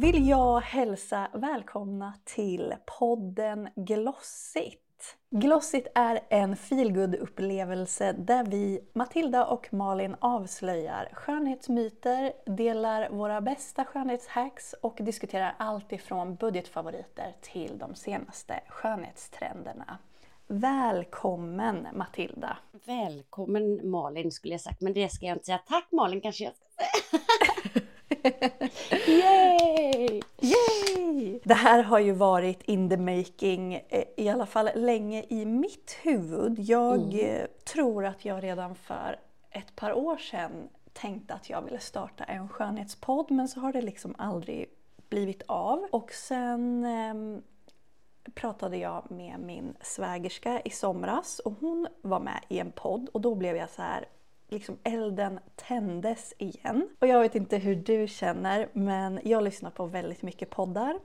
vill jag hälsa välkomna till podden Glossigt. Glossigt är en feelgood-upplevelse där vi, Matilda och Malin, avslöjar skönhetsmyter, delar våra bästa skönhetshacks och diskuterar allt ifrån budgetfavoriter till de senaste skönhetstrenderna. Välkommen Matilda! Välkommen Malin skulle jag sagt, men det ska jag inte säga. Tack Malin kanske jag ska säga. Yay! Yay! Det här har ju varit in the making, eh, i alla fall länge i mitt huvud. Jag Mm. eh, tror att jag redan för ett par år sedan tänkte att jag ville starta en skönhetspodd men så har det liksom aldrig blivit av. Och sen ehm, pratade jag med min svägerska i somras och hon var med i en podd och då blev jag så här liksom elden tändes igen. Och jag vet inte hur du känner men jag lyssnar på väldigt mycket poddar.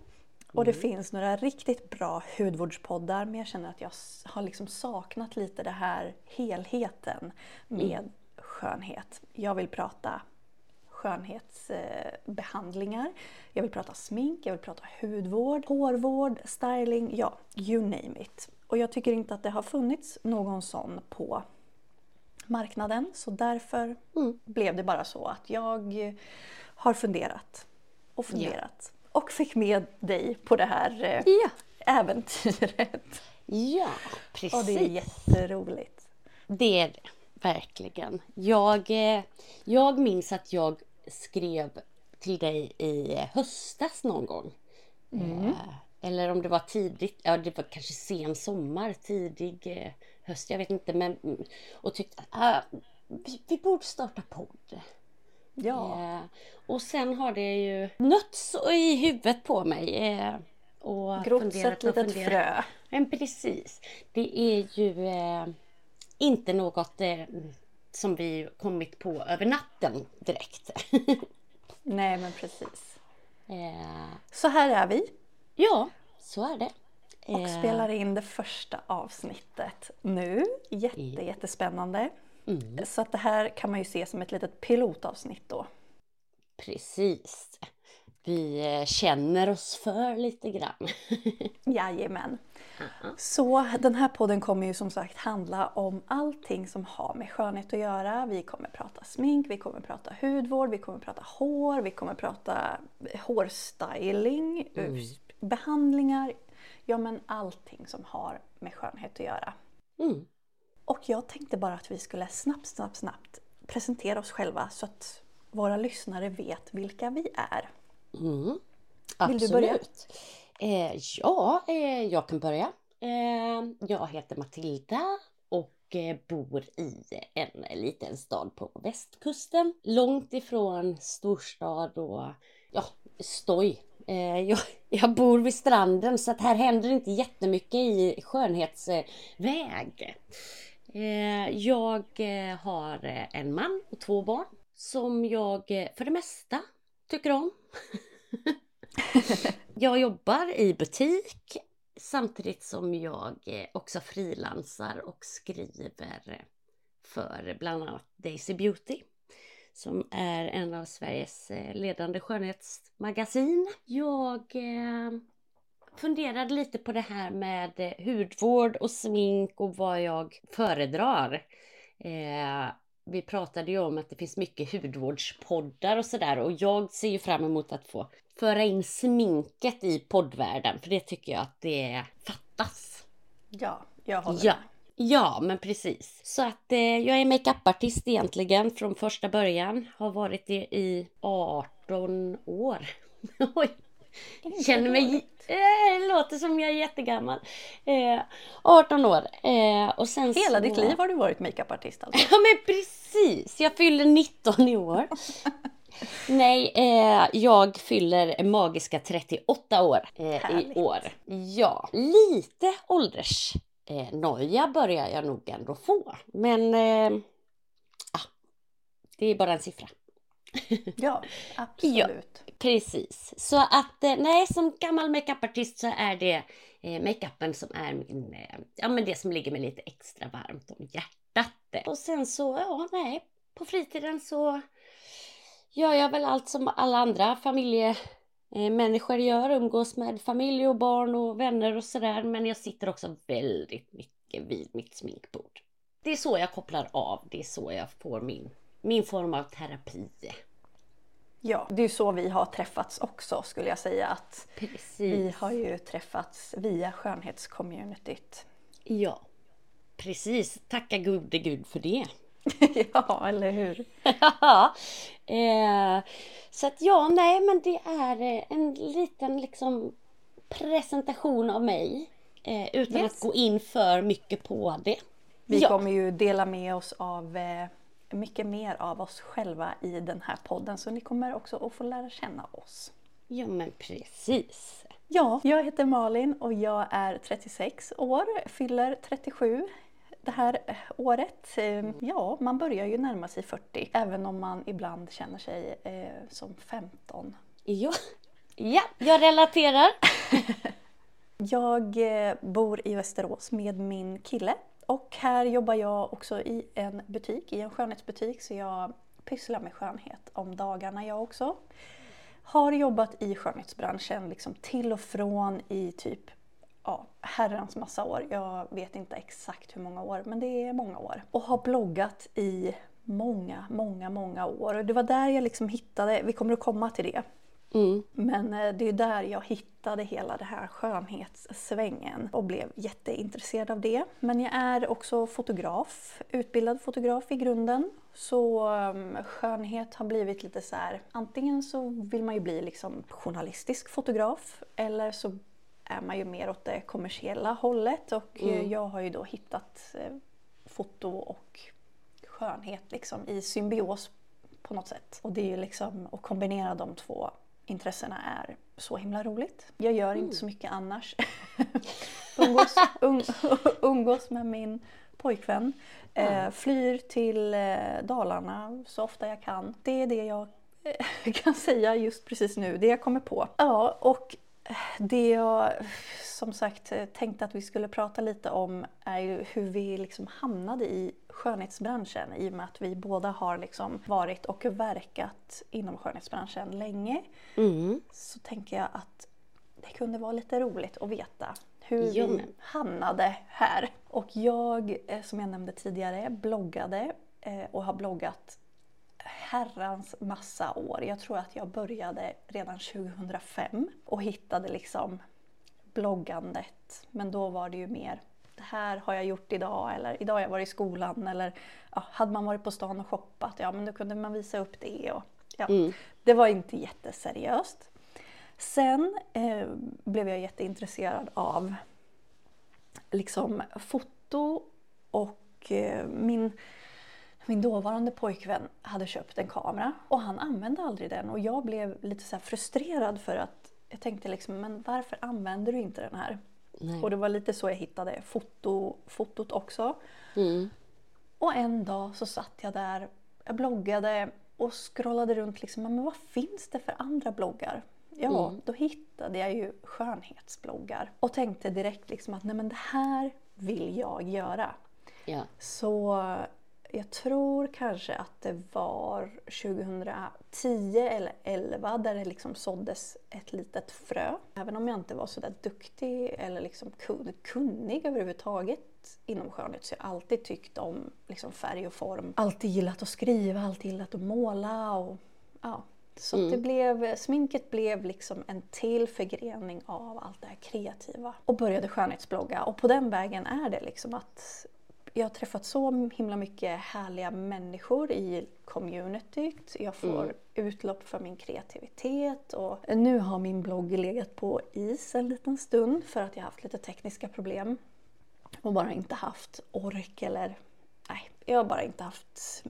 Och det finns några riktigt bra hudvårdspoddar men jag känner att jag har liksom saknat lite det här helheten med skönhet. Jag vill prata skönhetsbehandlingar. Jag vill prata smink, jag vill prata hudvård, hårvård, styling, ja, you name it. Och jag tycker inte att det har funnits någon sån på marknaden så därför Mm. blev det bara så att jag har funderat och funderat och fick med dig på det här eh, Ja, äventyret. ja precis. Och det är jätteroligt. Det är det, verkligen. Jag, eh, jag minns att jag skrev till dig i höstas någon gång. Eh, Eller om det var tidigt, ja det var kanske sen sommar, tidig eh, höst, jag vet inte. Men, och tyckte att ah, vi, vi borde starta podd. Ja, Eh, och sen har det ju nötts i huvudet på mig. Eh, och grott ett litet frö. Men precis. Det är ju eh, inte något eh, som vi kommit på över natten direkt. Nej men precis. eh, Så här är vi ja, så är det. Och Eh, spelar in det första avsnittet nu. Jätte, jättespännande. Mm, Så att det här kan man ju se som ett litet pilotavsnitt då. precis. Vi eh, känner oss för lite grann. Jajamän. Så den här podden kommer ju som sagt handla om allting som har med skönhet att göra. Vi kommer prata smink, vi kommer prata hudvård, vi kommer prata hår, vi kommer prata hårstyling, behandlingar. Ja men allting som har med skönhet att göra. Mm. Och jag tänkte bara att vi skulle snabbt, snabbt, snabbt presentera oss själva så att våra lyssnare vet vilka vi är. Mm. Vill du börja? Absolut. Eh, ja, eh, jag kan börja. Eh, jag heter Matilda och eh, bor i en liten stad på västkusten. Långt ifrån storstad och ja, stoj. Eh, jag, jag bor vid stranden så att här händer inte jättemycket i skönhetsväg. Eh, jag eh, har en man och två barn som jag för det mesta tycker om. jag jobbar i butik samtidigt som jag också frilansar och skriver för bland annat Daisy Beauty som är en av Sveriges eh, ledande skönhetsmagasin. Jag eh, funderade lite på det här med eh, hudvård och smink och vad jag föredrar. Vi pratade ju om att det finns mycket hudvårdspoddar och sådär och jag ser ju fram emot att få föra in sminket i poddvärlden för det tycker jag att det fattas. Ja, jag håller Ja. med. Ja, men precis. Så att eh, jag är makeupartist egentligen från första början. Har varit det i 18 år. Oj, känner mig... Eh, det låter som jag är jättegammal. Eh, 18 år. Eh, och sen Hela så... ditt liv har du varit makeupartist alltså? Ja men precis, jag fyller 19 i år. Nej, eh, jag fyller magiska 38 år eh, i år. Ja, lite ålders eh, noja börjar jag nog ändå få. Men eh, ah, det är bara en siffra. Ja, absolut. Precis. Så att eh, nej, som gammal makeupartist så är det eh, makeupen som är min, eh, ja men det som ligger mig lite extra varmt om hjärtat. Och sen så, ja nej, på fritiden så gör jag väl allt som alla andra familje människor gör, umgås med familj och barn och vänner och sådär. Men jag sitter också väldigt mycket vid mitt sminkbord. Det är så jag kopplar av, det är så jag får min, min form av terapi. Ja, det är ju så vi har träffats också skulle jag säga. att Precis. Vi har ju träffats via skönhetscommunityt. Ja, precis. Tacka gode gud för det. ja, eller hur? Ja, eh, så att ja, nej men det är eh, en liten liksom presentation av mig. Eh, utan Yes. att gå in för mycket på det. Vi ja. kommer ju dela med oss av eh, mycket mer av oss själva i den här podden. Så ni kommer också att få lära känna oss. Ja men precis. Ja, jag heter Malin och jag är 36 år, fyller 37 det här eh, året. Eh, Ja, man börjar ju närma sig 40, även om man ibland känner sig eh, som 15. Ja. ja, jag relaterar. Jag eh, bor i Västerås med min kille och här jobbar jag också i en butik, i en skönhetsbutik, så jag pysslar med skönhet om dagarna jag också. Har jobbat i skönhetsbranschen liksom till och från i typ ja, herrans massa år. Jag vet inte exakt hur många år, men det är många år. Och har bloggat i många, många, många år. Och det var där jag liksom hittade, vi kommer att komma till det, Mm. men eh, det är där jag hittade hela det här skönhetssvängen och blev jätteintresserad av det. Men jag är också fotograf, utbildad fotograf i grunden. Så um, skönhet har blivit lite så här, antingen så vill man ju bli liksom journalistisk fotograf eller så är man ju mer åt det kommersiella hållet och eh, Mm. jag har ju då hittat eh, foto och skönhet liksom i symbios på något sätt. Och det är ju liksom att kombinera de två intressena är så himla roligt. Jag gör inte så mycket annars. umgås, um, umgås med min pojkvän. Eh, flyr till eh, Dalarna så ofta jag kan. Det är det jag eh, kan säga just precis nu, det jag kommer på. Ja, och det jag som sagt tänkte att vi skulle prata lite om är ju hur vi liksom hamnade i skönhetsbranschen i och med att vi båda har liksom varit och verkat inom skönhetsbranschen länge. Mm. Så tänker jag att det kunde vara lite roligt att veta hur Ja, vi hamnade här. Och jag, eh, som jag nämnde tidigare, bloggade eh, och har bloggat herrans massa år. Jag tror att jag började redan 2005 och hittade liksom bloggandet. Men då var det ju mer det här har jag gjort idag eller idag har jag varit i skolan eller ja, hade man varit på stan och shoppat, ja men då kunde man visa upp det. Och, ja, Mm. Det var inte jätteseriöst. Sen eh, blev jag jätteintresserad av liksom foto och eh, min, min dåvarande pojkvän hade köpt en kamera och han använde aldrig den och jag blev lite så frustrerad för att jag tänkte liksom, men varför använder du inte den här? Nej. Och det var lite så jag hittade foto, fotot också. Mm. Och en dag så satt jag där, jag bloggade och scrollade runt liksom, men vad finns det för andra bloggar? Ja, Mm. då hittade jag ju skönhetsbloggar och tänkte direkt liksom att nej men det här vill jag göra. Ja. Så jag tror kanske att det var 2010 eller 11 där det liksom såddes ett litet frö. Även om jag inte var så där duktig eller liksom kun- kunnig överhuvudtaget inom skönhet så har jag alltid tyckt om liksom färg och form. Alltid gillat att skriva, alltid gillat att måla och ja. Så att det blev, sminket blev liksom en till förgrening av allt det här kreativa. Och började skönhetsblogga och på den vägen är det liksom att jag har träffat så himla mycket härliga människor i communityt. Jag får utlopp för min kreativitet och nu har min blogg legat på is en liten stund för att jag har haft lite tekniska problem och bara inte haft ork eller nej, jag har bara inte haft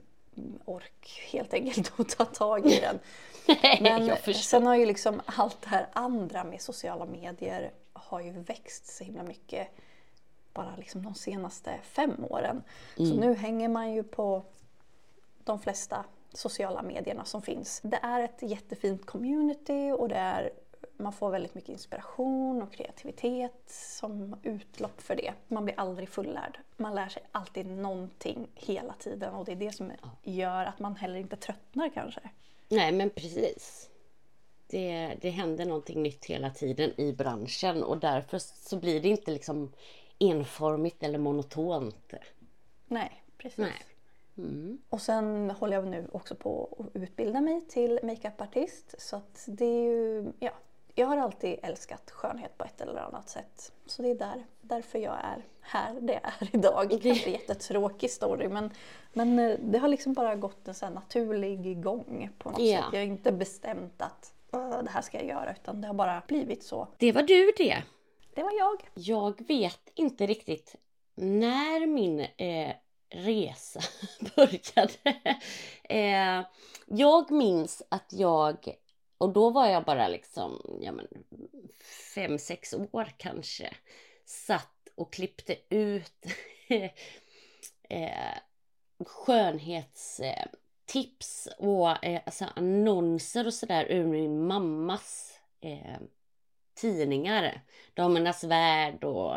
ork helt enkelt att ta tag i den. Men sen har ju liksom allt det här andra med sociala medier har ju växt så himla mycket bara liksom de senaste fem åren. Så nu hänger man ju på de flesta sociala medierna som finns. Det är ett jättefint community och det är, man får väldigt mycket inspiration och kreativitet som utlopp för det. Man blir aldrig fullärd. Man lär sig alltid någonting hela tiden och det är det som gör att man heller inte tröttnar kanske. Nej men precis. det, det händer någonting nytt hela tiden i branschen och därför så blir det inte liksom enformigt eller monotont. Nej, precis. Nej. Mm. Och sen håller jag nu också på att utbilda mig till makeupartist. Så att det är ju, ja, jag har alltid älskat skönhet på ett eller annat sätt. Så det är där, därför jag är här det är idag. Det är en jättetråkig story men, men eh, det har liksom bara gått en sån naturlig gång på något Ja. sätt. Jag har inte bestämt att "Åh, det här ska jag göra utan det har bara blivit så. Det var du det. Det var jag. Jag vet inte riktigt när min eh, resa började. eh, jag minns att jag, och då var jag bara liksom, ja men fem, sex år kanske, satt och klippte ut eh, skönhetstips och eh, alltså annonser och sådär ur min mammas eh, tidningar. Damernas Värld och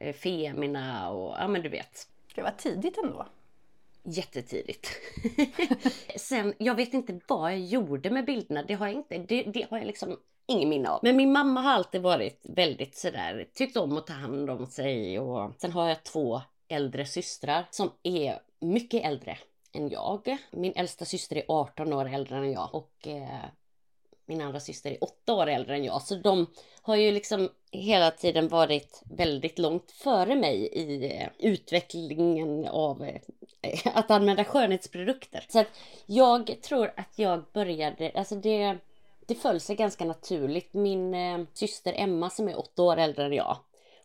eh, Femina och ja men du vet. Det var tidigt ändå. Jättetidigt. Sen, jag vet inte vad jag gjorde med bilderna. Det har jag inte, det, det har jag liksom ingen minne av. Men min mamma har alltid varit väldigt sådär, tyckt om att ta hand om sig och sen har jag två äldre systrar som är mycket äldre än jag. Min äldsta syster är 18 år äldre än jag och eh, min andra syster är åtta år äldre än jag. Så de har ju liksom hela tiden varit väldigt långt före mig i eh, utvecklingen av eh, att använda skönhetsprodukter. Så att jag tror att jag började, alltså det, det föll sig ganska naturligt. Min eh, syster Emma som är åtta år äldre än jag,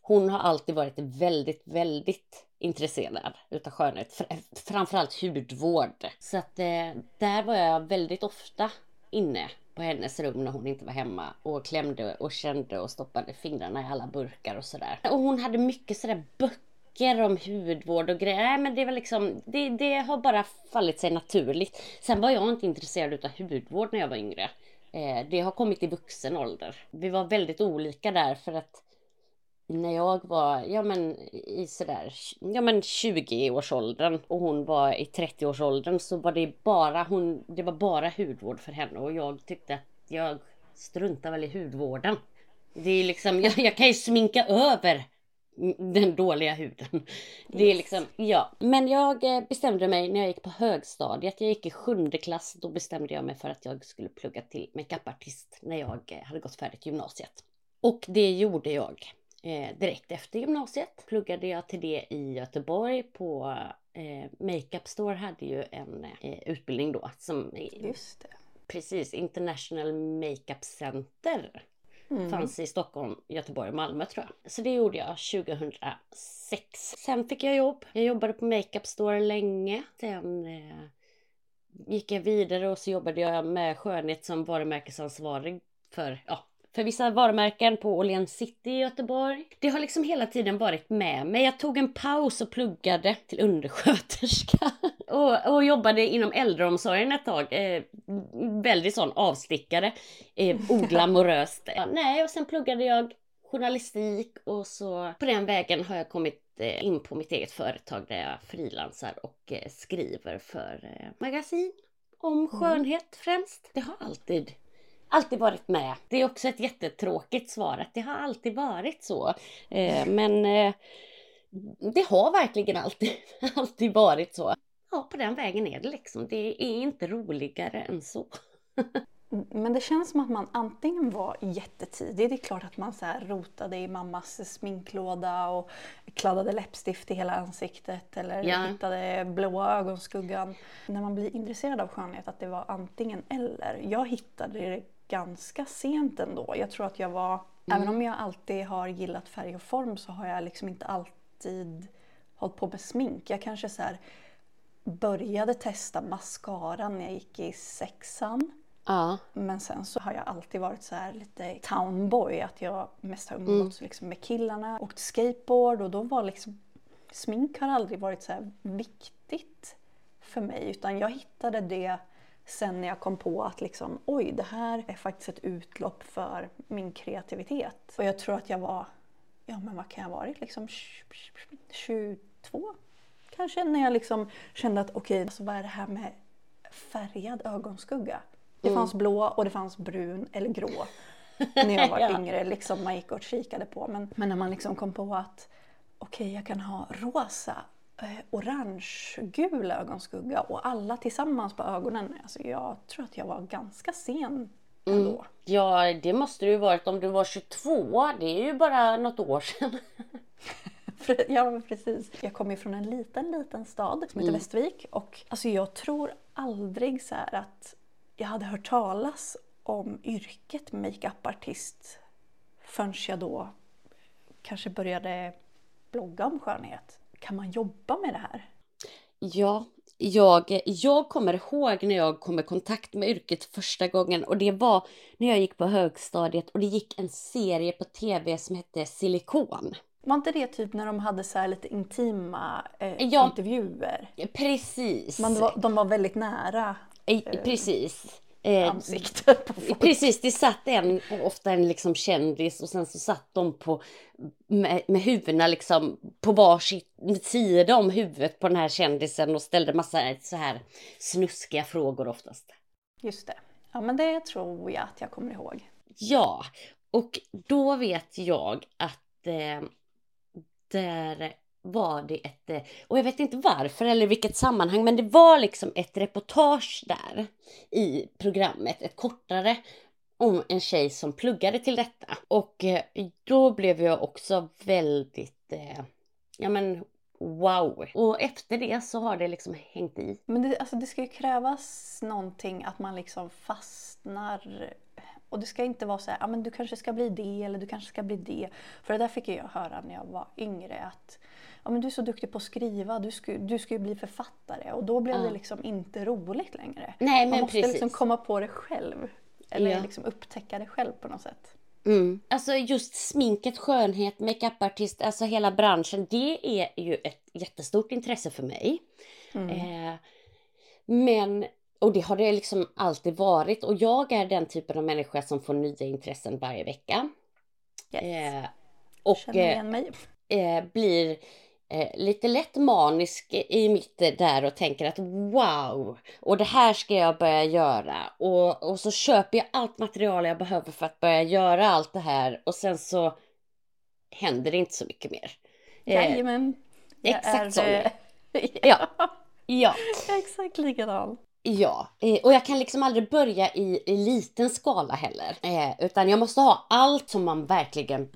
hon har alltid varit väldigt, väldigt intresserad utav skönhet. Framförallt hudvård. Så att eh, där var jag väldigt ofta inne på hennes rum när hon inte var hemma och klämde och kände och stoppade fingrarna i alla burkar och sådär. Och hon hade mycket sådär böcker om hudvård och grejer. Nej men det var liksom, det, det har bara fallit sig naturligt. Sen var jag inte intresserad utav hudvård när jag var yngre. Eh, det har kommit i vuxen ålder. Vi var väldigt olika där för att när jag var ja, men, i sådär ja, men 20-årsåldern och hon var i 30-årsåldern så var det bara, hon, det var bara hudvård för henne och jag tyckte att jag struntar väl i hudvården. Det är liksom, jag, jag kan ju sminka över den dåliga huden. Det är liksom, ja. Men jag eh, bestämde mig när jag gick på högstadiet, jag gick i sjunde klass, då bestämde jag mig för att jag skulle plugga till makeupartist när jag eh, hade gått färdigt gymnasiet. Och det gjorde jag. Eh, direkt efter gymnasiet pluggade jag till det i Göteborg på eh, Makeup Store hade ju en eh, utbildning då som Just det. precis International Makeup Center Mm. fanns i Stockholm, Göteborg och Malmö tror jag. Så det gjorde jag 2006. Sen fick jag jobb. Jag jobbade på Makeup Store länge. Sen eh, gick jag vidare och så jobbade jag med skönhet som varumärkesansvarig för, ja, för vissa varumärken på Åhléns City i Göteborg. Det har liksom hela tiden varit med mig. Jag tog en paus och pluggade till undersköterska. och, och jobbade inom äldreomsorgen ett tag. Eh, väldigt sån avstickare. Eh, oglamoröst. Ja, nej, och sen pluggade jag journalistik och så på den vägen har jag kommit eh, in på mitt eget företag där jag frilansar och eh, skriver för eh, magasin om skönhet främst. Det har alltid alltid varit med. Det är också ett jättetråkigt svar att det har alltid varit så. Eh, men eh, det har verkligen alltid, alltid varit så. Ja, på den vägen är det liksom. Det är inte roligare än så. Men det känns som att man antingen var jättetidig, det är klart att man så här rotade i mammas sminklåda och kladdade läppstift i hela ansiktet eller Ja. hittade blåa ögonskuggan. När man blir intresserad av skönhet, att det var antingen eller. Jag hittade det ganska sent ändå. Jag tror att jag var, även om jag alltid har gillat färg och form så har jag liksom inte alltid hållit på med smink. Jag kanske så här började testa mascara när jag gick i sexan. Ja, Men sen så har jag alltid varit så här lite townboy, att jag mest har umgåtts liksom med killarna. Åkt skateboard och då var liksom smink har aldrig varit så här viktigt för mig utan jag hittade det sen när jag kom på att liksom, oj, det här är faktiskt ett utlopp för min kreativitet. Och jag tror att jag var, ja men vad kan jag ha varit, liksom 22 kanske när jag liksom kände att okej, alltså, vad är det här med färgad ögonskugga? Det Mm. fanns blå och det fanns brun eller grå. när jag var Ja. yngre, liksom man gick och kikade på. Men, men när man liksom kom på att okej, jag kan ha rosa, eh, orange, gul ögonskugga och alla tillsammans på ögonen. Alltså jag tror att jag var ganska sen ändå. Ja, det måste det ju varit om du var 22. Det är ju bara något år sedan. Ja, precis. Jag kommer ju från en liten, liten stad som heter Västervik. Och alltså, jag tror aldrig så att jag hade hört talas om yrket makeupartist förrän jag då kanske började blogga om skönhet. Kan man jobba med det här? Ja, jag, jag kommer ihåg när jag kom i kontakt med yrket första gången och det var när jag gick på högstadiet och det gick en serie på tv som hette Silikon. Var inte det typ när de hade så här lite intima eh, Ja. intervjuer? Precis. Man var, de var väldigt nära Eh, Precis. Eh, ansiktet på folk. Precis, det satt en, ofta en liksom kändis och sen så satt de på, med, med huvudena liksom på varsin sida om huvudet på den här kändisen och ställde massa så här snuskiga frågor oftast. Just det. Ja, men det tror jag att jag kommer ihåg. Ja, och då vet jag att eh, där var det ett, eh, och jag vet inte varför eller vilket sammanhang, men det var liksom ett reportage där i programmet, ett kortare om en tjej som pluggade till detta. Och eh, då blev jag också väldigt, eh, ja men wow. Och efter det så har det liksom hängt i. Men det, alltså det ska ju krävas någonting att man liksom fastnar. Och det ska inte vara så här, ja men du kanske ska bli det eller du kanske ska bli det. För det där fick jag höra när jag var yngre att ja men du är så duktig på att skriva, du ska, du ska ju bli författare. Och då blev Ja. det liksom inte roligt längre. Nej man måste precis. liksom komma på det själv. Eller Ja. liksom upptäcka det själv på något sätt. Mm. Alltså just sminket, skönhet, makeupartist, alltså hela branschen, det är ju ett jättestort intresse för mig. Mm. Eh, men, och det har det liksom alltid varit och jag är den typen av människa som får nya intressen varje vecka. Yes. Eh, och eh, eh, blir eh, lite lätt manisk i mitt eh, där och tänker att wow, och det här ska jag börja göra. Och, och så köper jag allt material jag behöver för att börja göra allt det här och sen så händer det inte så mycket mer. Eh, Jajamän. Jag exakt så. är, Ja. ja, exakt likadan. ja. Eh, och jag kan liksom aldrig börja i, i liten skala heller. Eh, utan jag måste ha allt som man verkligen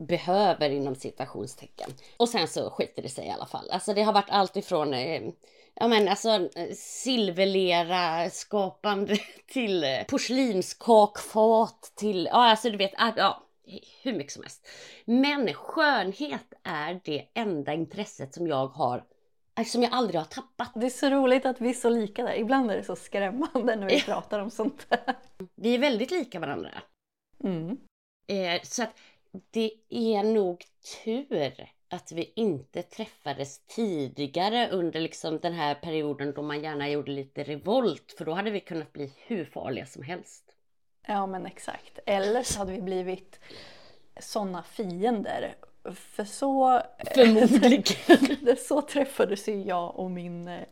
behöver inom citationstecken. Och sen så skiter det sig i alla fall. Alltså det har varit allt ifrån eh, Ja men alltså eh, silverlera skapande till eh, porslinskakfat till, ja alltså du vet, ja hur mycket som helst. Men skönhet är det enda intresset som jag har, eh, som jag aldrig har tappat. Det är så roligt att vi är så lika där. Ibland är det så skrämmande när vi pratar om sånt där. Vi är väldigt lika varandra. Mm. Eh, så att det är nog tur att vi inte träffades tidigare under liksom den här perioden då man gärna gjorde lite revolt. För då hade vi kunnat bli hur farliga som helst. Ja men exakt. Eller så hade vi blivit såna fiender. För så, Förmodligen. så träffades ju jag och min eh,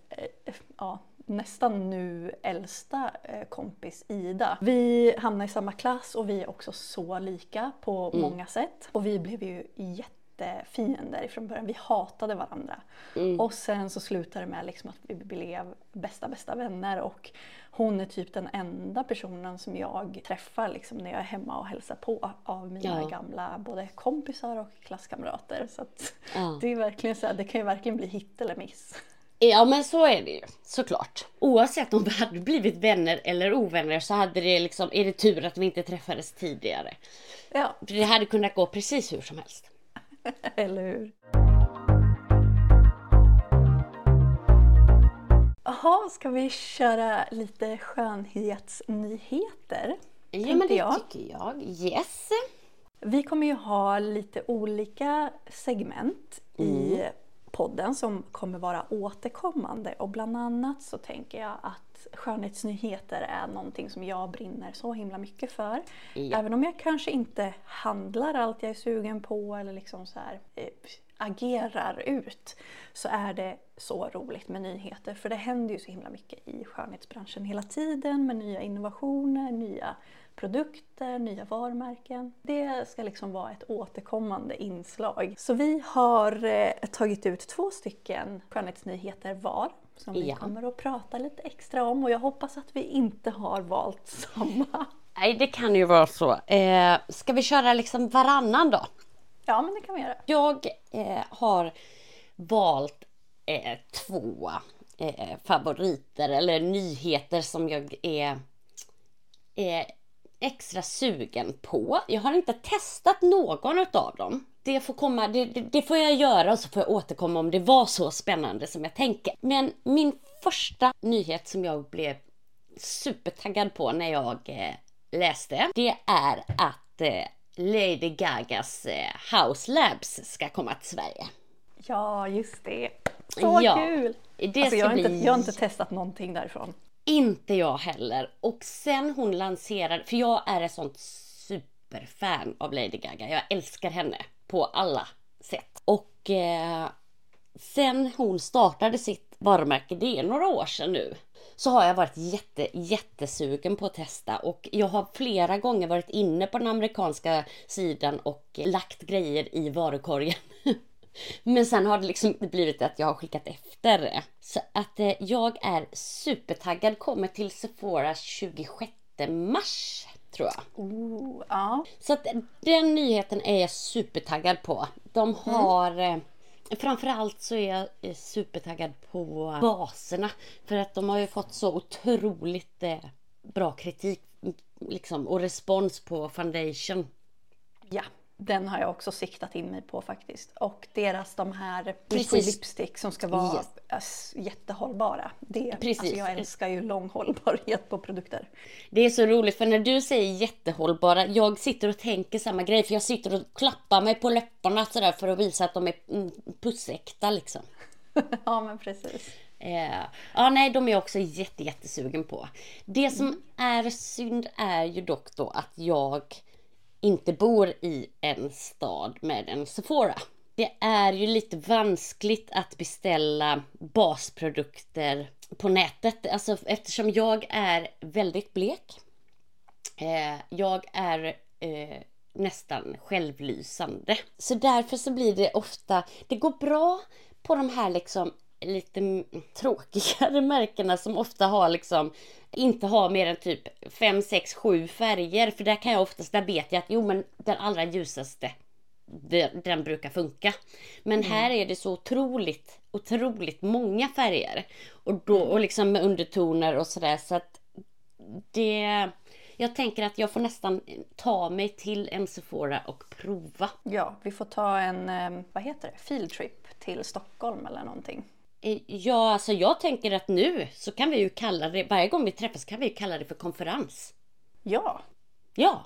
ja, nästan nu äldsta eh, kompis Ida. Vi hamnade i samma klass och vi är också så lika på Mm. många sätt. Och vi blev ju jättefiender ifrån början. Vi hatade varandra. Mm. Och sen så slutade det med liksom att vi blev bästa bästa vänner och hon är typ den enda personen som jag träffar liksom när jag är hemma och hälsar på av mina Ja. gamla både kompisar och klasskamrater. Så att Ja. det är verkligen så här, det kan ju verkligen bli hit eller miss. Ja men så är det ju såklart. Oavsett om vi hade blivit vänner eller ovänner så hade det liksom, är det tur att vi inte träffades tidigare. Ja, För det hade kunnat gå precis hur som helst. eller hur? Jaha, ska vi köra lite skönhetsnyheter? Ja men det jag. tycker jag. Yes. Vi kommer ju ha lite olika segment i podden som kommer vara återkommande och bland annat så tänker jag att skönhetsnyheter är någonting som jag brinner så himla mycket för. Ja. Även om jag kanske inte handlar allt jag är sugen på eller liksom så här, eh, agerar ut så är det så roligt med nyheter. För det händer ju så himla mycket i skönhetsbranschen hela tiden med nya innovationer, nya produkter, nya varumärken. Det ska liksom vara ett återkommande inslag. Så vi har eh, tagit ut två stycken skönhetsnyheter var som vi Ja. kommer att prata lite extra om och jag hoppas att vi inte har valt samma. Nej, det kan ju vara så. Eh, ska vi köra liksom varannan då? Ja, men det kan vi göra. Jag eh, har valt eh, två eh, favoriter eller nyheter som jag är, är extra sugen på. Jag har inte testat någon av dem. Det får, komma, det, det, får jag göra och så får jag återkomma om det var så spännande som jag tänker. Men min första nyhet som jag blev supertaggad på när jag eh, läste, det är att eh, Lady Gagas eh, House Labs ska komma till Sverige. Ja, just det. Så Ja, kul! Det Alltså, jag, har inte, jag har inte testat någonting därifrån inte jag heller. Och sen hon lanserade, för jag är ett sånt superfan av Lady Gaga. Jag älskar henne på alla sätt. Och eh, sen hon startade sitt varumärke, det är några år sedan nu, så har jag varit jätte, jättesugen på att testa och jag har flera gånger varit inne på den amerikanska sidan och lagt grejer i varukorgen. Men sen har det liksom inte blivit att jag har skickat efter det. Så att eh, jag är supertaggad. Kommer till Sephora 26 mars tror jag. Ooh, ja. Så att den nyheten är jag supertaggad på. De har... Eh, framförallt så är jag eh, supertaggad på baserna. För att de har ju fått så otroligt eh, bra kritik mm, liksom, och respons på foundation. ja, den har jag också siktat in mig på faktiskt. Och deras de här Precis. Lipstick som ska vara Yes. jättehållbara. Det, Precis. Alltså jag älskar ju lång hållbarhet på produkter. Det är så roligt för när du säger jättehållbara, jag sitter och tänker samma grej för jag sitter och klappar mig på läpparna sådär för att visa att de är mm, pussäkta liksom. ja, men precis. Eh, ja, nej, de är jag också jätte, jättesugen på. Det som är synd är ju dock då att jag inte bor i en stad med en Sephora. Det är ju lite vanskligt att beställa basprodukter på nätet. Alltså eftersom jag är väldigt blek. Eh, jag är eh, nästan självlysande. Så därför så blir det ofta, det går bra på de här liksom lite mm, tråkigare märkena som ofta har liksom inte har mer än typ 5, 6, 7 färger. För där kan jag oftast, där vet jag att jo men den allra ljusaste den, brukar funka. Men här är det så otroligt, otroligt många färger. Och, då, och liksom med undertoner och sådär så att det... Jag tänker att jag får nästan ta mig till en Sephora och prova. Ja, vi får ta en, eh, vad heter det, field trip till Stockholm eller någonting. Eh, Ja, alltså jag tänker att nu så kan vi ju kalla det, varje gång vi träffas kan vi ju kalla det för konferens. Ja, Ja,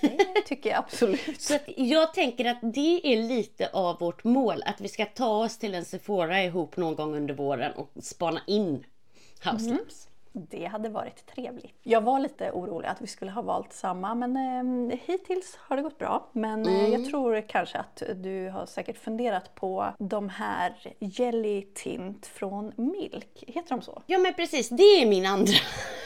det tycker jag absolut. så jag tänker att det är lite av vårt mål, att vi ska ta oss till en Sephora ihop någon gång under våren och spana in House Labs. Det hade varit trevligt. Jag var lite orolig att vi skulle ha valt samma men eh, hittills har det gått bra. Men eh, jag tror kanske att du har säkert funderat på de här Jelly Tint från Milk. Heter de så? Ja men precis, det är min andra.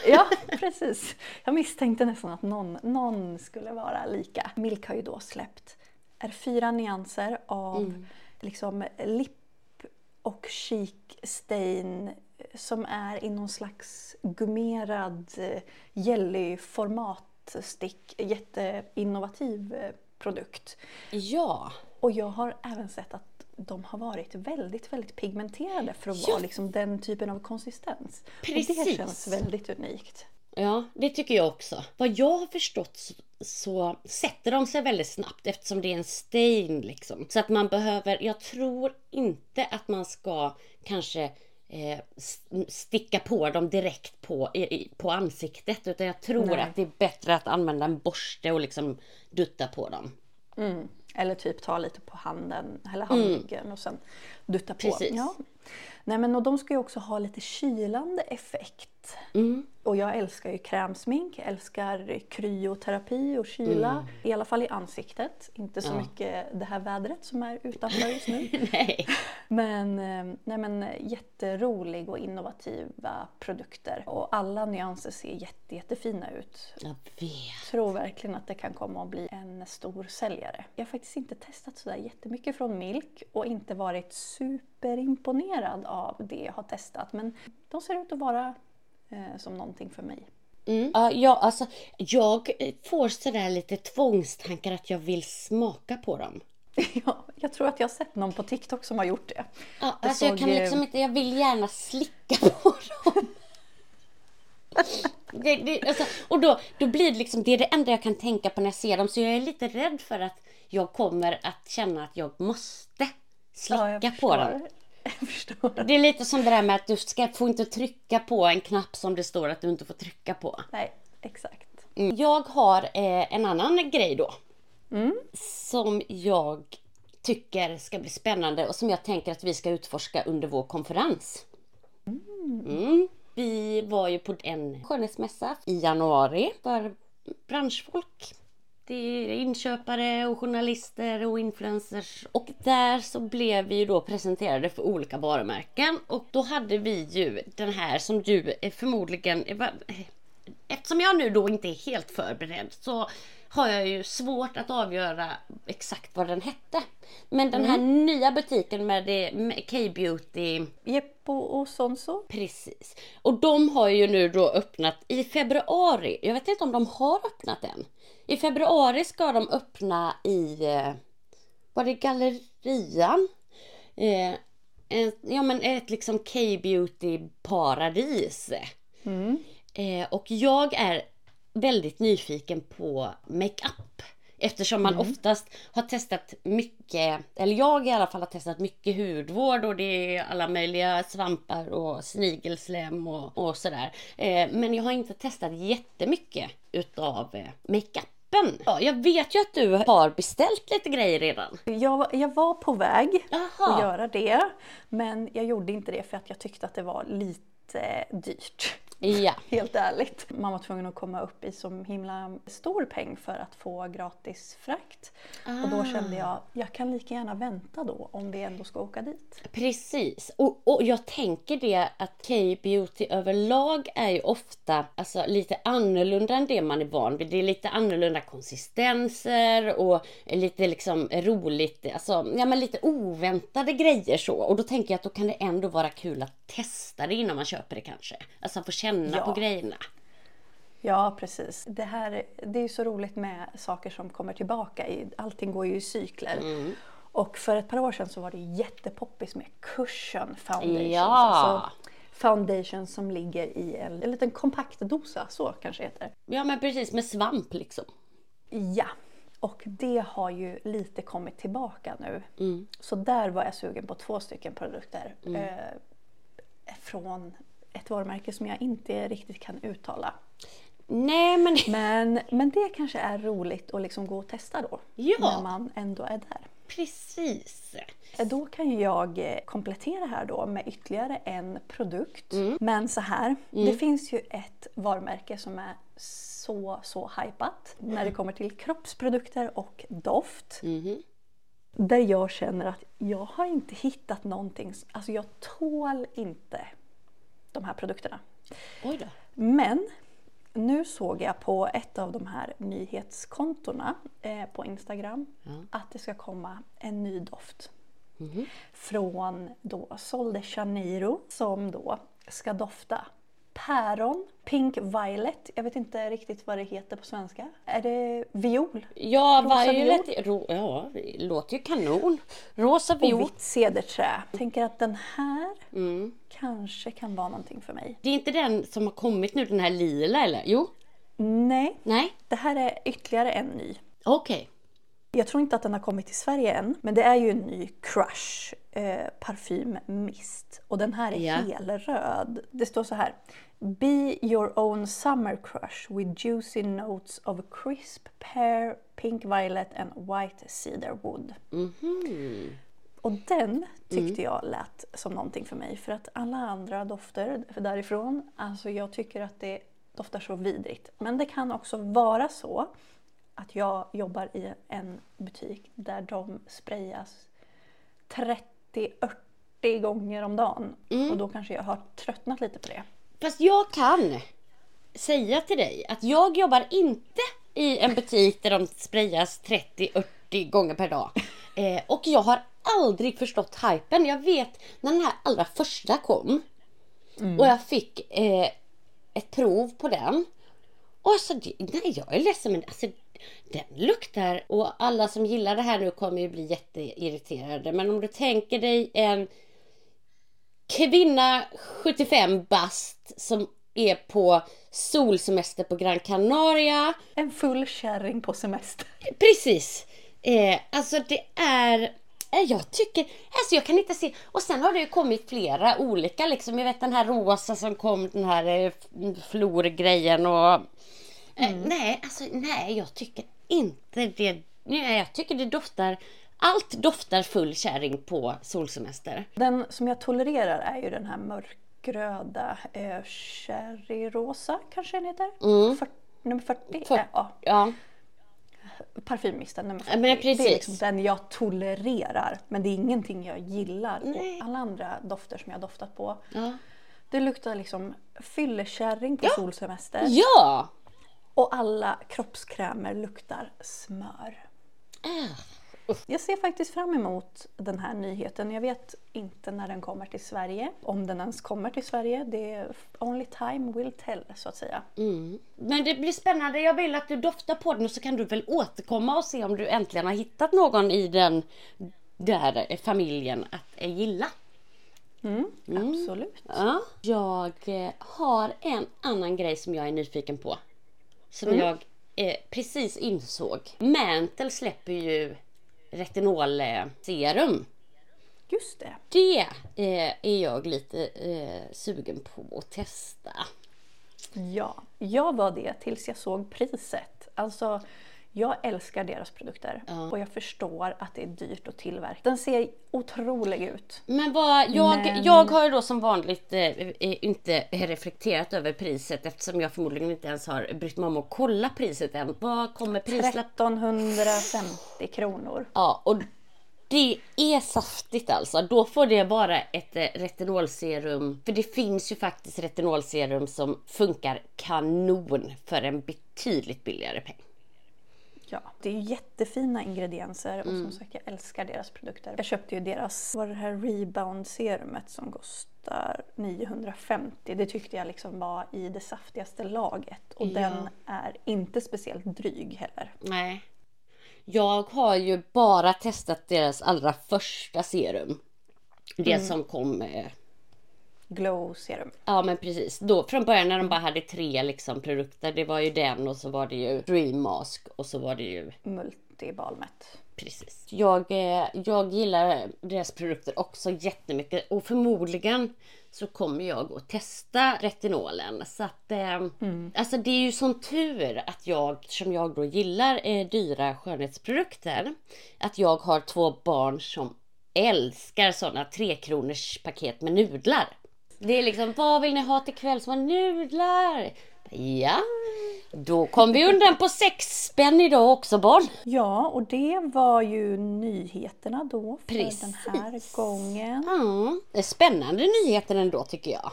Ja, precis. Jag misstänkte nästan att någon, någon skulle vara lika. Milk har ju då släppt är fyra nyanser av liksom lipp och cheek stain som är i någon slags gummerad eh, jellyformatstick. Jätteinnovativ eh, produkt. Ja, Och jag har även sett att de har varit väldigt, väldigt pigmenterade för att Ja. vara liksom den typen av konsistens. Och det Precis. känns väldigt unikt. ja det tycker jag också. Vad jag har förstått så, så sätter de sig väldigt snabbt eftersom det är en stain liksom. Så att man behöver, jag tror inte att man ska kanske eh, sticka på dem direkt på, i, på ansiktet utan jag tror Nej. att det är bättre att använda en borste och liksom dutta på dem. Mm. Eller typ ta lite på handen eller handryggen och sen dutta på. Precis. Ja. Nej, men och de ska ju också ha lite kylande effekt. Mm. Och jag älskar ju krämsmink, älskar kryoterapi och kyla. I alla fall i ansiktet. Inte så Mm. Ja. mycket det här vädret som är utanför just nu. Nej. Men, eh, nej men jätterolig och innovativa produkter. Och alla nyanser ser jätte, jättefina ut. Jag vet. Tror verkligen att det kan komma att bli en stor säljare. Jag har faktiskt inte testat sådär jättemycket från Milk och inte varit superimponerad av det jag har testat. Men de ser ut att vara eh, som någonting för mig. Mm. Ja, ja, alltså, jag får sådär lite tvångstankar att jag vill smaka på dem. Ja, jag tror att jag har sett någon på TikTok som har gjort det. Ja, Det alltså jag kan såg, liksom inte, jag vill gärna slicka på dem. Det, det, alltså, och då, då blir det liksom, det är det enda jag kan tänka på när jag ser dem. Så jag är lite rädd för att jag kommer att känna att jag måste slicka Ja, jag på dem. Jag förstår. Det är lite som det där med att du ska, får inte trycka på en knapp som det står att du inte får trycka på. Nej, exakt. Mm. Jag har eh, en annan grej då. Mm. Som jag tycker ska bli spännande och som jag tänker att vi ska utforska under vår konferens. Mm. Vi var ju på en skönhetsmässa i januari för branschfolk. Det är inköpare och journalister och influencers. Och där så blev vi ju då presenterade för olika varumärken. Och då hade vi ju den här som du förmodligen... Eftersom jag nu då inte är helt förberedd så har jag ju svårt att avgöra exakt vad den hette. Men den här nya butiken med, det, med K-beauty Jeppo och Sonso. Precis. Och de har ju nu då öppnat i februari. Jag vet inte om de har öppnat än. I februari ska de öppna i, eh, var det Gallerian? Eh, en, ja men ett liksom K-beauty paradis. Eh, och jag är väldigt nyfiken på makeup. Eftersom man oftast har testat mycket, eller jag i alla fall har testat mycket hudvård och det är alla möjliga svampar och snigelslem och, och sådär. Eh, men jag har inte testat jättemycket utav eh, makeupen. Ja, jag vet ju att du har beställt lite grejer redan. Jag, jag var på väg att Jaha. göra det, men jag gjorde inte det för att jag tyckte att det var lite dyrt. Ja. Helt ärligt. Man var tvungen att komma upp i så himla stor peng för att få gratis frakt. Och då kände jag, jag kan lika gärna vänta då om vi ändå ska åka dit. Precis. Och, och jag tänker det att K-beauty överlag är ju ofta alltså, lite annorlunda än det man är van vid. Det är lite annorlunda konsistenser och lite liksom roligt, alltså ja men lite oväntade grejer så. Och då tänker jag att då kan det ändå vara kul att testa det innan man köper det kanske. Alltså få känna Ja. på grejerna. Ja, precis. Det, här, det är ju så roligt med saker som kommer tillbaka. Allting går ju i cykler. Och för ett par år sedan så var det jättepoppis med cushion foundations. Ja. Alltså foundation som ligger i en, en liten kompakt dosa, så kanske heter. Ja men precis, med svamp liksom. Ja, och det har ju lite kommit tillbaka nu. Mm. Så där var jag sugen på två stycken produkter. Eh, från ett varumärke som jag inte riktigt kan uttala. Nej men Men, men det kanske är roligt att liksom gå och testa då. Ja. När man ändå är där. precis. Eh, Då kan jag eh, komplettera här då med ytterligare en produkt. Mm. Men så här, det finns ju ett varumärke som är så, så hypat när det kommer till kroppsprodukter och doft. Mhm. Där jag känner att jag har inte hittat någonting, alltså jag tål inte de här produkterna. Oj då. Men nu såg jag på ett av de här nyhetskontorna eh, på Instagram att det ska komma en ny doft. Från då Sol de Janeiro som då ska dofta päron, pink violet, jag vet inte riktigt vad det heter på svenska. Är det viol? Ja, Rosa Violet, ro, ja, låter ju kanon. Rosa Och viol. vitt cederträ. Tänker att den här Mm. kanske kan vara någonting för mig. Det är inte den som har kommit nu, den här lila eller? Jo? Nej, Nej? det här är ytterligare en ny. Okej. Jag tror inte att den har kommit till Sverige än, men det är ju en ny Crush eh, parfym mist. Och den här är Ja. helröd. Det står så här. Be your own summer crush with juicy notes of crisp pear, pink violet and white cedar wood. Mhm. Och den tyckte jag lät som någonting för mig. För att alla andra dofter därifrån, alltså jag tycker att det doftar så vidrigt. Men det kan också vara så att jag jobbar i en butik där de sprayas 30-40 gånger om dagen. Och då kanske jag har tröttnat lite på det. Fast jag kan säga till dig att jag jobbar inte i en butik där de sprayas 30-40 gånger per dag. Eh, och jag har aldrig förstått hypen. Jag vet när den här allra första kom och jag fick eh, ett prov på den. Och så, nej jag är ledsen men alltså den luktar och alla som gillar det här nu kommer ju bli jätteirriterade. Men om du tänker dig en kvinna 75 bast som är på solsemester på Gran Canaria. En full kärring på semester. Precis. Eh, alltså det är... eh, Jag tycker... Alltså jag kan inte se... Och sen har det ju kommit flera olika liksom. Jag vet den här rosa som kom, den här eh, florgrejen och... Eh, nej, alltså nej, jag tycker inte det... Nej, jag tycker det doftar... Allt doftar full kärring på solsemester. Den som jag tolererar är ju den här mörkröda eh, cherryrosa kanske den heter? Fyr- nummer 40? För- ja, Ja. parfymisten nummer Ja, 40. men Det precis. är liksom den jag tolererar. Men det är ingenting jag gillar. Nej. Och alla andra dofter som jag har doftat på. Ja. Det luktar liksom fyllekärring på solsemester. ja. Och alla kroppskrämer luktar smör. Ah. Jag ser faktiskt fram emot den här nyheten. Jag vet inte när den kommer till Sverige. Om den ens kommer till Sverige. Det är only time will tell så att säga. Mm. Men det blir spännande. Jag vill att du doftar på den och så kan du väl återkomma och se om du äntligen har hittat någon i den där familjen att gilla. Mm, Absolut. Ja. Jag eh, har en annan grej som jag är nyfiken på. Som Mm. jag eh, precis insåg. Mantle släpper ju retinolserum. Just det. Det eh, är jag lite eh, sugen på att testa. Ja, jag var det tills jag såg priset. Alltså, jag älskar deras produkter och jag förstår att det är dyrt att tillverka. Den ser otrolig ut. Men vad, jag, Men- jag har ju då som vanligt eh, eh, inte reflekterat över priset eftersom jag förmodligen inte ens har brytt mig om att kolla priset än. Vad kommer prislapp? 1350 kronor. Ja, och det är saftigt alltså. Då får det vara ett eh, retinolserum. För det finns ju faktiskt retinolserum som funkar kanon för en betydligt billigare peng. Ja, det är ju jättefina ingredienser och som sagt jag älskar deras produkter. Jag köpte ju deras, var det här rebound-serumet som kostar 950. Det tyckte jag liksom var i det saftigaste laget och Ja. den är inte speciellt dryg heller. Nej. Jag har ju bara testat deras allra första serum. Det som kom eh, Glow serum. Ja men precis. Då, från början när de bara hade tre liksom, produkter. Det var ju den och så var det ju Dream Mask och så var det ju Multibalmet. precis. Jag, eh, jag gillar deras produkter också jättemycket och förmodligen så kommer jag att testa retinolen. Så att, eh, alltså det är ju sån tur att jag, som jag då gillar eh, dyra skönhetsprodukter, att jag har två barn som älskar sådana trekronors paket med nudlar. Det är liksom, vad vill ni ha till kväll som har nudlar? Ja, då kom vi undan på sex spänn idag också barn. Ja, och det var ju nyheterna då för Precis. den här gången. Ja, det är spännande nyheter ändå tycker jag.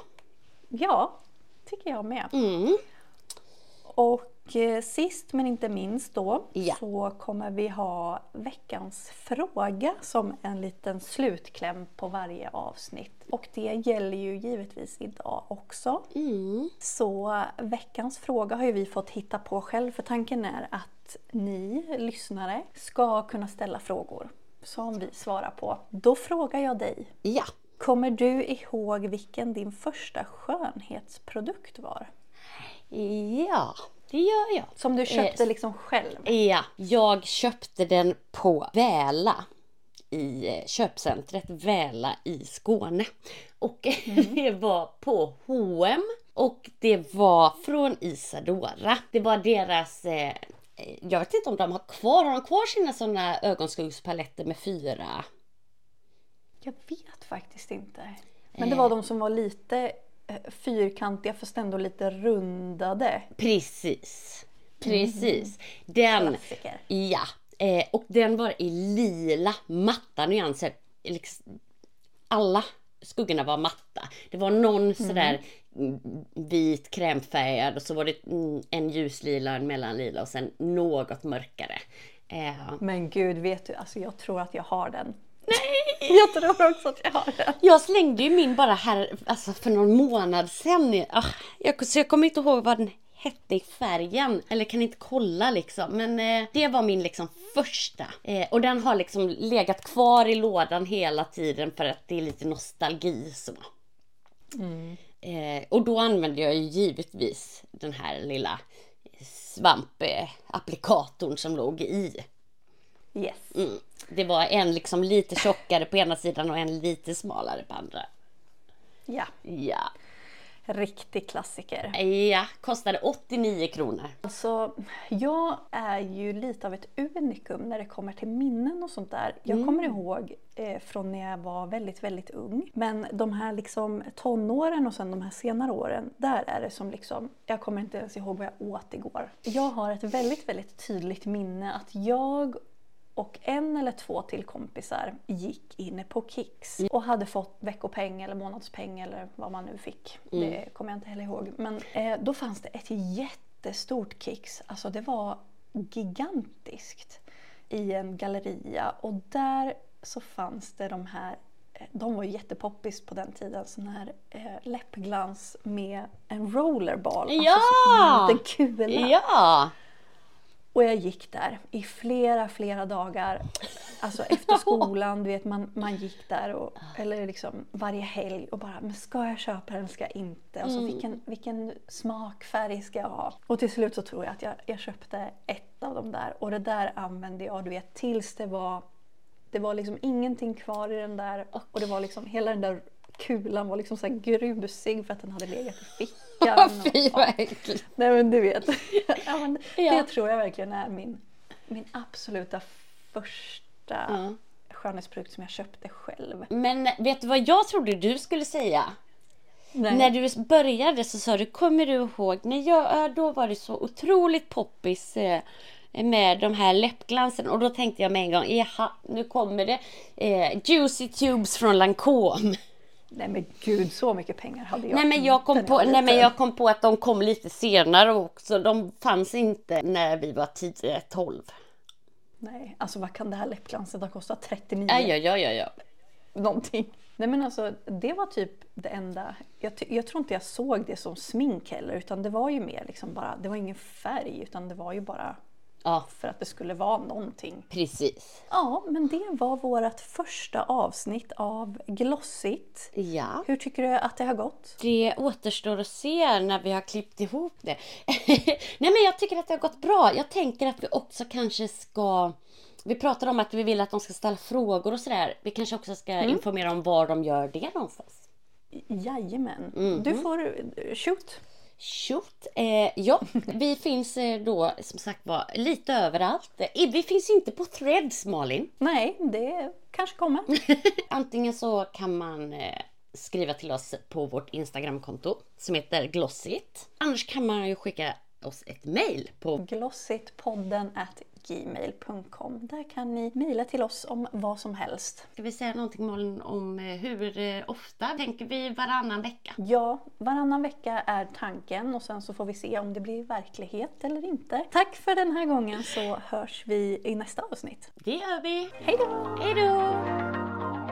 Ja, tycker jag med. Mm. Och eh, sist men inte minst då Ja. så kommer vi ha veckans fråga som en liten slutkläm på varje avsnitt. Och det gäller ju givetvis idag också. Mm. Så veckans fråga har ju vi fått hitta på själv för tanken är att ni lyssnare ska kunna ställa frågor som vi svarar på. Då frågar jag dig. Ja, Kommer du ihåg vilken din första skönhetsprodukt var? ja, det gör jag. Som du köpte Eh, liksom själv? Ja, jag köpte den på Väla i eh, köpcentret Väla i Skåne. Och det var på H&M och det var från Isadora. Det var deras eh, eh, jag vet inte om de har kvar, har de kvar sina sådana ögonskuggspaletter med fyra Jag vet faktiskt inte. Men det var de som var lite eh, fyrkantiga fast ändå lite rundade. Precis. Precis. Den, Klassiker. ja. Eh, och den var i lila, matta nyanser. Liksom, alla skuggorna var matta. Det var någon sådär mm, vit krämfärgad och så var det mm, en ljuslila, en mellanlila och sen något mörkare. Eh, Men gud, vet du, alltså jag tror att jag har den. Nej! Jag tror också att jag har den. Jag slängde ju min bara här alltså för någon månad sedan. Ah, jag, så jag kommer inte ihåg vad den hette i färgen. Eller kan inte kolla liksom. Men eh, det var min liksom första. Eh, och den har liksom legat kvar i lådan hela tiden för att det är lite nostalgi så. Eh, och då använde jag ju givetvis den här lilla svampapplikatorn som låg i. Yes. Mm. Det var en liksom lite tjockare på ena sidan och en lite smalare på andra. Ja, Ja. riktig klassiker. Ja, kostade 89 kronor. Alltså, jag är ju lite av ett unikum när det kommer till minnen och sånt där. Jag kommer ihåg eh, från när jag var väldigt, väldigt ung. Men de här liksom tonåren och sen de här senare åren, där är det som liksom, jag kommer inte ens ihåg vad jag åt igår. Jag har ett väldigt, väldigt tydligt minne att jag och en eller två till kompisar gick inne på Kicks och hade fått veckopeng eller månadspeng eller vad man nu fick. Det kommer jag inte heller ihåg. Men eh, då fanns det ett jättestort Kicks. Alltså det var gigantiskt i en galleria och där så fanns det de här eh, de var ju jättepoppis på den tiden, sån här eh, läppglans med en rollerball. Ja! Alltså en liten kula. Ja! Och jag gick där i flera, flera dagar. Alltså efter skolan, du vet man, man gick där och, eller liksom varje helg och bara, men ska jag köpa den, ska jag inte? Alltså vilken, vilken smakfärg ska jag ha? Och till slut så tror jag att jag, jag köpte ett av dem där och det där använde jag, du vet, tills det var det var liksom ingenting kvar i den där och det var liksom hela den där kulan var liksom så här grusig för att den hade legat i fickan. Fy vad äckligt. Nej men du vet. ja, men Ja. Det tror jag verkligen är min, min absoluta första Ja. skönhetsprodukt som jag köpte själv. Men vet du vad jag trodde du skulle säga? Nej. När du började så sa du, kommer du ihåg? Nej, jag, ja, då var det så otroligt poppis eh, med de här läppglansen och då tänkte jag med en gång, jaha, nu kommer det eh, Juicy Tubes från Lancome. Nej men gud, så mycket pengar hade jag Nej men, jag kom på, nej men jag kom på att de kom lite senare också. De fanns inte när vi var 10-12. Nej, alltså vad kan det här läppglanset ha kostat? 39? Ja, ja, ja, ja, ja. Någonting. Nej men alltså det var typ det enda. Jag, jag tror inte jag såg det som smink heller utan det var ju mer liksom bara, det var ingen färg utan det var ju bara Ja, för att det skulle vara någonting. precis. Ja, men det var vårt första avsnitt av Glossigt. Ja. Hur tycker du att det har gått? Det återstår att se när vi har klippt ihop det. Nej men jag tycker att det har gått bra. Jag tänker att vi också kanske ska... Vi pratade om att vi vill att de ska ställa frågor och sådär. Vi kanske också ska informera om var de gör det någonstans. Jajamän. Mhm. Du får shoot. Shoot! Eh, ja, vi finns eh, då som sagt var lite överallt. Eh, Vi finns inte på Threads Malin. Nej, det kanske kommer. Antingen så kan man eh, skriva till oss på vårt Instagramkonto som heter Glossit. Annars kan man ju skicka oss ett mail på Glossitpodden gmail.com. Där kan ni mejla till oss om vad som helst. Ska vi säga någonting Malin om eh, hur eh, ofta? Tänker vi varannan vecka? Ja, varannan vecka är tanken och sen så får vi se om det blir verklighet eller inte. Tack för den här gången så hörs vi i nästa avsnitt. Det gör vi! Hej då! Hej då!